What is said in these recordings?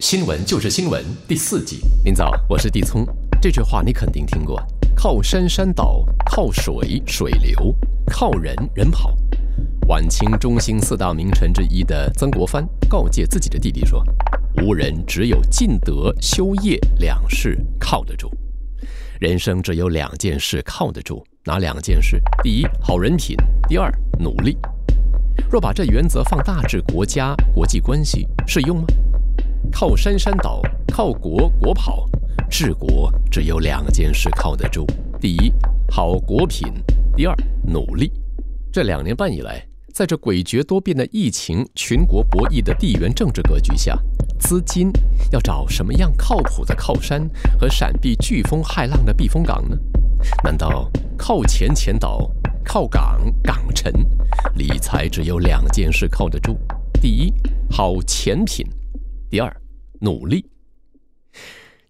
新闻就是新闻第四季，明早，我是地聪。这句话你肯定听过：靠山山倒，靠水水流，靠人人跑。晚清中兴四大名臣之一的曾国藩告诫自己的弟弟说：“无人只有尽德修业两事靠得住，人生只有两件事靠得住，哪两件事？第一，好人品；第二，努力。若把这原则放大至国家国际关系，适用吗？靠山山倒，靠国国跑，治国只有两件事靠得住：第一，好国品；第二，努力。这两年半以来。”在这诡谲多变的疫情、群国博弈的地缘政治格局下，资金要找什么样靠谱的靠山和闪避飓风骇浪的避风港呢？难道靠钱钱倒，靠港港沉？理财只有两件事靠得住：第一，好钱品；第二，努力。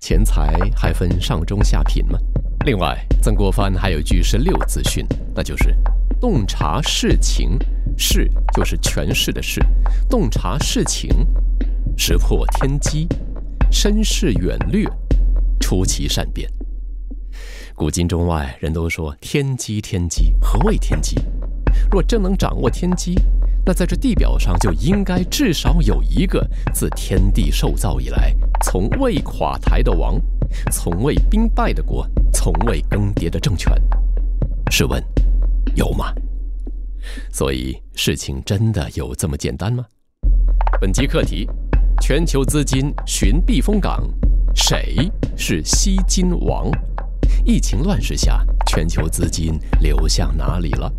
钱财还分上中下品吗？另外，曾国藩还有句是六字训，那就是“洞察世情”。世就是权势的事，洞察世情，识破天机，深视远虑，出奇善变。古今中外人都说天机，天机何谓天机？若真能掌握天机，那在这地表上就应该至少有一个自天地受造以来从未垮台的王，从未兵败的国，从未更迭的政权。试问，有吗？所以，事情真的有这么简单吗？本集课题：全球资金寻避风港，谁是吸金王？疫情乱世下，全球资金流向哪里了？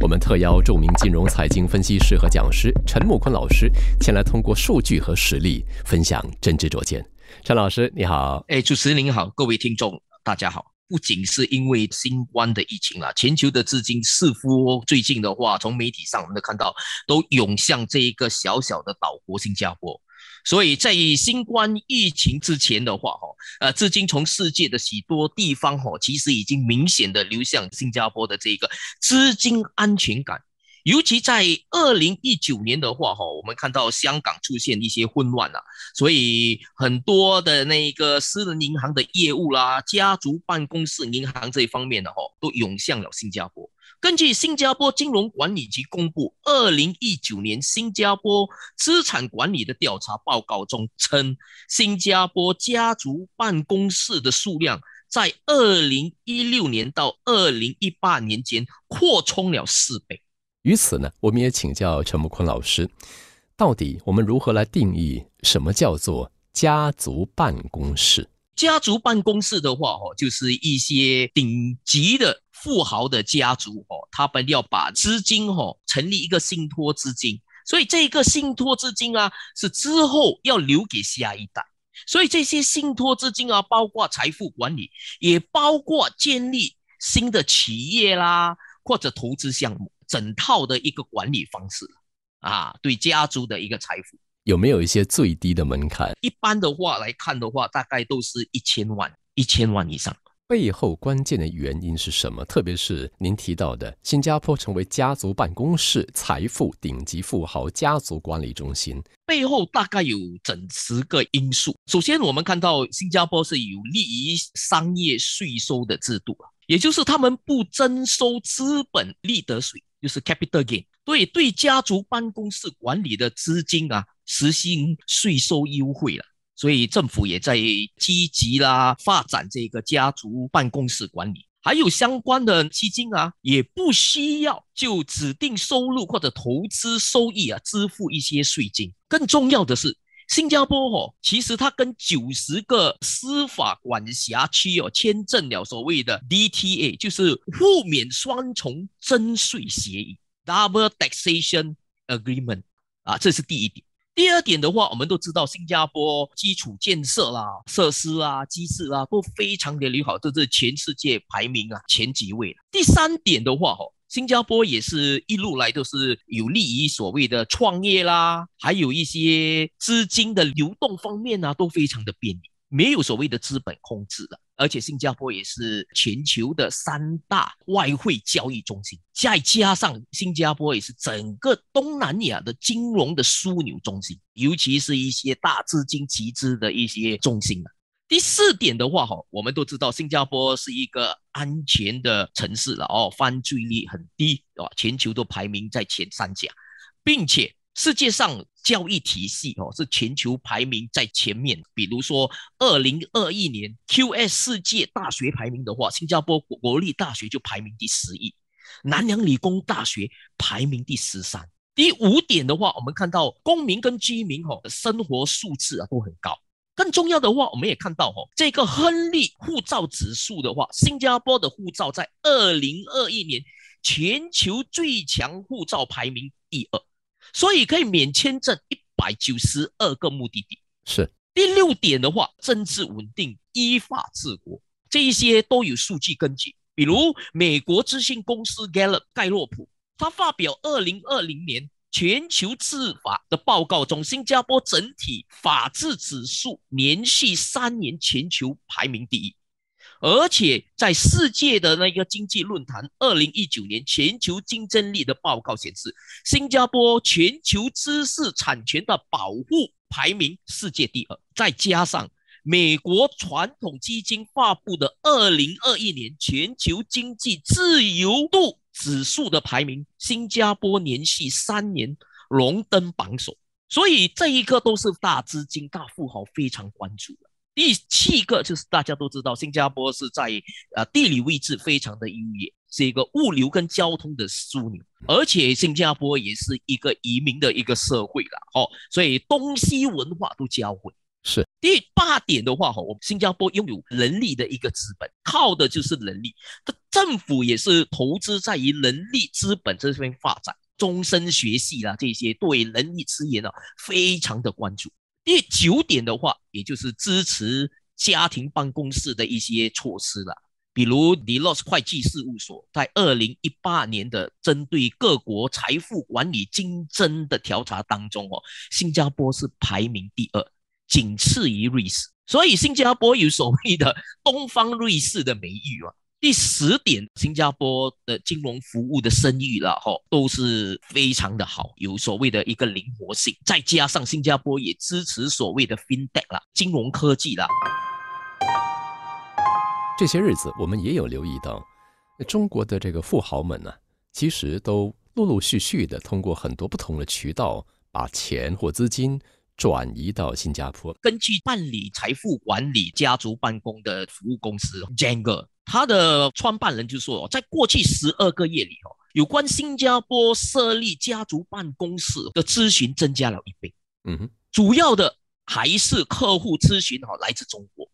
我们特邀著名金融财经分析师和讲师陈木坤老师前来，通过数据和实例分享真知灼见。陈老师，你好！哎，主持人您好，各位听众，大家好。不仅是因为新冠的疫情啊，全球的资金似乎最近的话，从媒体上我们都看到都涌向这一个小小的岛国新加坡。所以在新冠疫情之前的话，哈，呃，资金从世界的许多地方，哈，其实已经明显的流向新加坡的这个资金安全感。尤其在二零一九年的话，哈，我们看到香港出现一些混乱了，所以很多的那个私人银行的业务啦、家族办公室银行这一方面的哈，都涌向了新加坡。根据新加坡金融管理局公布二零一九年新加坡资产管理的调查报告中称，新加坡家族办公室的数量在二零一六年到二零一八年间扩充了四倍。于此呢，我们也请教陈木坤老师，到底我们如何来定义什么叫做家族办公室？家族办公室的话，哦，就是一些顶级的富豪的家族，哦，他们要把资金，哦，成立一个信托资金，所以这个信托资金啊，是之后要留给下一代。所以这些信托资金啊，包括财富管理，也包括建立新的企业啦，或者投资项目。整套的一个管理方式啊，对家族的一个财富有没有一些最低的门槛？一般的话来看的话，大概都是一千万，一千万以上。背后关键的原因是什么？特别是您提到的新加坡成为家族办公室、财富顶级富豪家族管理中心，背后大概有整十个因素。首先，我们看到新加坡是有利于商业税收的制度啊，也就是他们不征收资本利得税。就是 capital gain，对对家族办公室管理的资金啊，实行税收优惠了，所以政府也在积极啦发展这个家族办公室管理，还有相关的基金啊，也不需要就指定收入或者投资收益啊支付一些税金。更重要的是，新加坡哦，其实它跟九十个司法管辖区哦签证了所谓的 DTA，就是互免双重征税协议 （Double Taxation Agreement） 啊，这是第一点。第二点的话，我们都知道新加坡基础建设啦、设施啊、机制啊都非常的良好，这是全世界排名啊前几位。第三点的话，哦，新加坡也是一路来都是有利于所谓的创业啦，还有一些资金的流动方面啊，都非常的便利，没有所谓的资本控制的。而且新加坡也是全球的三大外汇交易中心，再加上新加坡也是整个东南亚的金融的枢纽中心，尤其是一些大资金集资的一些中心啊。第四点的话，哈，我们都知道新加坡是一个安全的城市了哦，犯罪率很低，啊？全球都排名在前三甲，并且。世界上教育体系哦是全球排名在前面，比如说二零二一年 QS 世界大学排名的话，新加坡国立大学就排名第十一，南洋理工大学排名第十三。第五点的话，我们看到公民跟居民哦生活素质啊都很高。更重要的话，我们也看到哦这个亨利护照指数的话，新加坡的护照在二零二一年全球最强护照排名第二。所以可以免签证一百九十二个目的地。是第六点的话，政治稳定、依法治国，这一些都有数据根据。比如美国资讯公司 Gallup 盖洛普，他发表二零二零年全球治法的报告中，新加坡整体法治指数连续三年全球排名第一。而且在世界的那个经济论坛二零一九年全球竞争力的报告显示，新加坡全球知识产权的保护排名世界第二。再加上美国传统基金发布的二零二一年全球经济自由度指数的排名，新加坡连续三年荣登榜首。所以这一个都是大资金、大富豪非常关注的。第七个就是大家都知道，新加坡是在呃地理位置非常的优越，是一个物流跟交通的枢纽，而且新加坡也是一个移民的一个社会了，哦，所以东西文化都交汇。是第八点的话，哈，我们新加坡拥有人力的一个资本，靠的就是人力，它政府也是投资在于人力资本这边发展，终身学习啦这些对人力资源呢非常的关注。第九点的话，也就是支持家庭办公室的一些措施了，比如 Deloitte 会计事务所在二零一八年的针对各国财富管理竞争的调查当中，哦，新加坡是排名第二，仅次于瑞士，所以新加坡有所谓的“东方瑞士”的美誉啊。第十点，新加坡的金融服务的声誉了哈，都是非常的好，有所谓的一个灵活性，再加上新加坡也支持所谓的 FinTech 啦，金融科技啦。这些日子，我们也有留意到，中国的这个富豪们呢，其实都陆陆续续的通过很多不同的渠道，把钱或资金转移到新加坡。根据办理财富管理家族办公的服务公司 j a n g e 他的创办人就说，在过去十二个月里，哦，有关新加坡设立家族办公室的咨询增加了一倍。嗯哼，主要的还是客户咨询，哈，来自中国。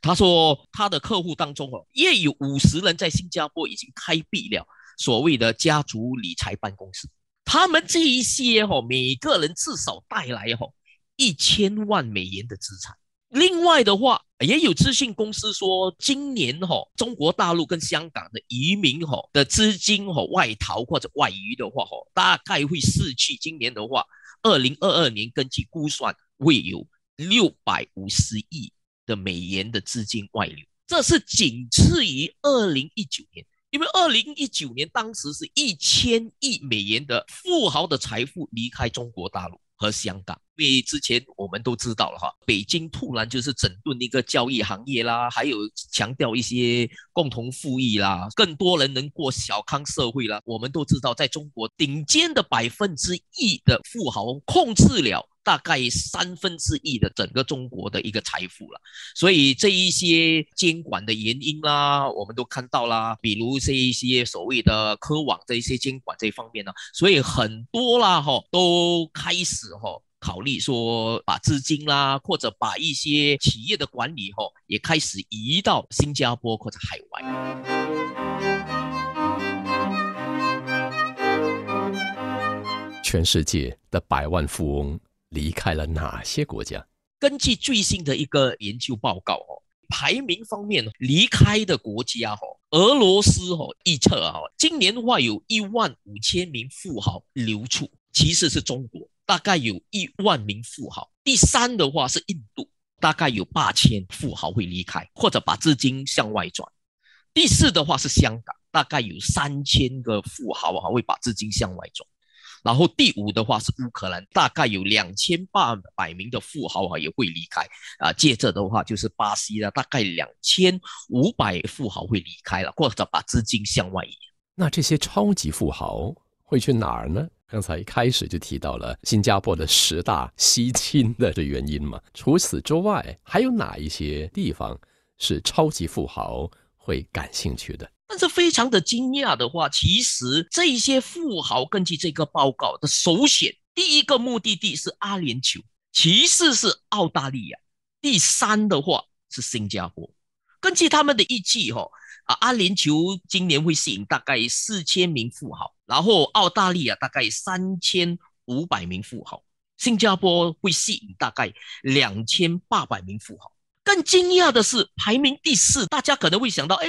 他说，他的客户当中，哦，也有五十人在新加坡已经开辟了所谓的家族理财办公室。他们这一些，哈，每个人至少带来，哈，一千万美元的资产。另外的话，也有资讯公司说，今年哈中国大陆跟香港的移民哈的资金哈外逃或者外移的话哈，大概会失去今年的话，二零二二年根据估算会有六百五十亿的美元的资金外流，这是仅次于二零一九年，因为二零一九年当时是一千亿美元的富豪的财富离开中国大陆。和香港，因为之前我们都知道了哈，北京突然就是整顿一个交易行业啦，还有强调一些共同富裕啦，更多人能过小康社会啦。我们都知道，在中国顶尖的百分之一的富豪控制了。大概三分之一的整个中国的一个财富了，所以这一些监管的原因啦，我们都看到啦，比如这一些所谓的科网这一些监管这一方面呢，所以很多啦哈，都开始哈考虑说把资金啦，或者把一些企业的管理哈，也开始移到新加坡或者海外。全世界的百万富翁。离开了哪些国家？根据最新的一个研究报告哦，排名方面离开的国家哦，俄罗斯哦预测哦，今年的话有一万五千名富豪流出，其次是中国，大概有一万名富豪，第三的话是印度，大概有八千富豪会离开或者把资金向外转，第四的话是香港，大概有三千个富豪啊会把资金向外转。然后第五的话是乌克兰，大概有两千八百名的富豪啊也会离开啊。接着的话就是巴西了，大概两千五百富豪会离开了，或者把资金向外移。那这些超级富豪会去哪儿呢？刚才一开始就提到了新加坡的十大吸金的这原因嘛。除此之外，还有哪一些地方是超级富豪会感兴趣的？但是非常的惊讶的话，其实这些富豪根据这个报告的首选，第一个目的地是阿联酋，其次是澳大利亚，第三的话是新加坡。根据他们的预计，哈啊，阿联酋今年会吸引大概四千名富豪，然后澳大利亚大概三千五百名富豪，新加坡会吸引大概两千八百名富豪。更惊讶的是，排名第四，大家可能会想到，哎，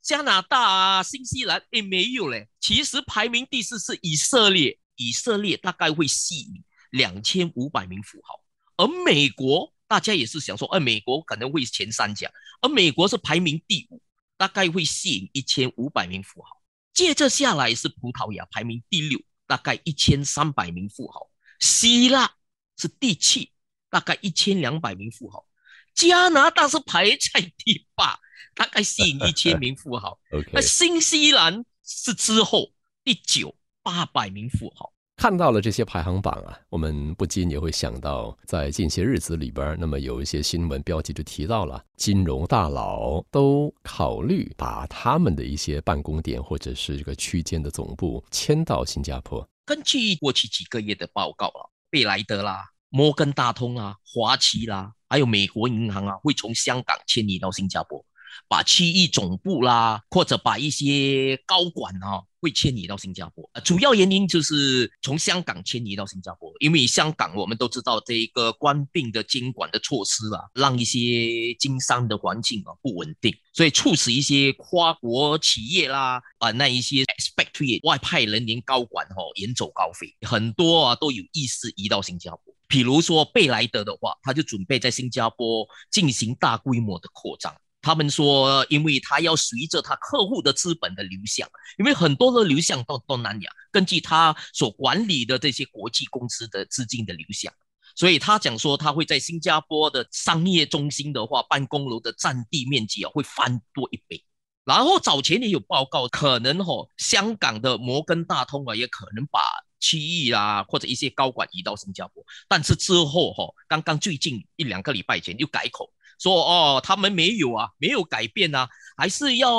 加拿大啊，新西兰，哎，没有嘞。其实排名第四是以色列，以色列大概会吸引两千五百名富豪。而美国，大家也是想说，哎，美国可能会前三甲，而美国是排名第五，大概会吸引一千五百名富豪。接着下来是葡萄牙，排名第六，大概一千三百名富豪。希腊是第七，大概一千两百名富豪。加拿大是排在第八，大概吸引一千名富豪。那新西兰是之后第九，八百名富豪。看到了这些排行榜啊，我们不禁也会想到，在近些日子里边，那么有一些新闻标题就提到了，金融大佬都考虑把他们的一些办公点或者是这个区间的总部迁到新加坡。根据过去几个月的报告啊，贝莱德啦、摩根大通啊、华旗啦。还有美国银行啊，会从香港迁移到新加坡，把区域总部啦，或者把一些高管啊，会迁移到新加坡。主要原因就是从香港迁移到新加坡，因为香港我们都知道这一个官病的监管的措施啊，让一些经商的环境啊不稳定，所以促使一些跨国企业啦，啊那一些 expatriate 外派人员高管哈远走高飞，很多啊都有意识移到新加坡。比如说贝莱德的话，他就准备在新加坡进行大规模的扩张。他们说，因为他要随着他客户的资本的流向，因为很多的流向到东南亚，根据他所管理的这些国际公司的资金的流向，所以他讲说他会在新加坡的商业中心的话，办公楼的占地面积啊会翻多一倍。然后早前也有报告，可能哈香港的摩根大通啊，也可能把。区域啊，或者一些高管移到新加坡，但是之后哈，刚刚最近一两个礼拜前又改口说哦，他们没有啊，没有改变啊，还是要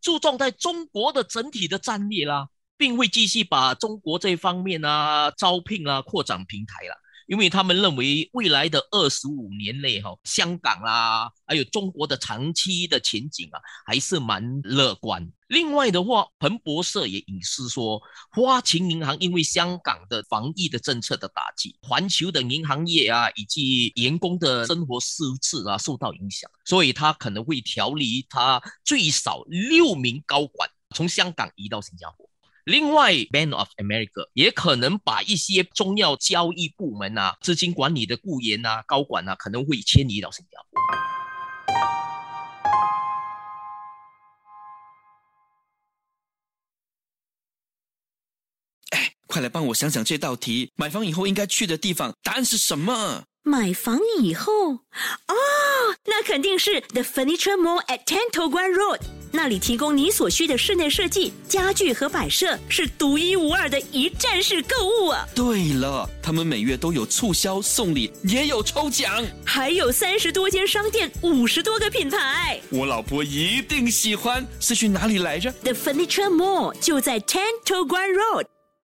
注重在中国的整体的战略啦，并会继续把中国这方面啊招聘啊扩展平台啦。因为他们认为未来的二十五年内，哈，香港啊，还有中国的长期的前景啊，还是蛮乐观。另外的话，彭博社也引示说，花旗银行因为香港的防疫的政策的打击，环球的银行业啊，以及员工的生活素质啊受到影响，所以他可能会调离他最少六名高管从香港移到新加坡。另外，Bank of America 也可能把一些重要交易部门啊、资金管理的雇员啊、高管啊，可能会迁移到新加坡。哎，快来帮我想想这道题：买房以后应该去的地方，答案是什么？买房以后，哦，那肯定是 The Furniture Mall at t e n t o g u a n Road。那里提供你所需的室内设计、家具和摆设，是独一无二的一站式购物啊！对了，他们每月都有促销、送礼，也有抽奖，还有三十多间商店，五十多个品牌。我老婆一定喜欢。是去哪里来着？The Furniture Mall 就在 Ten t o g r a n Road。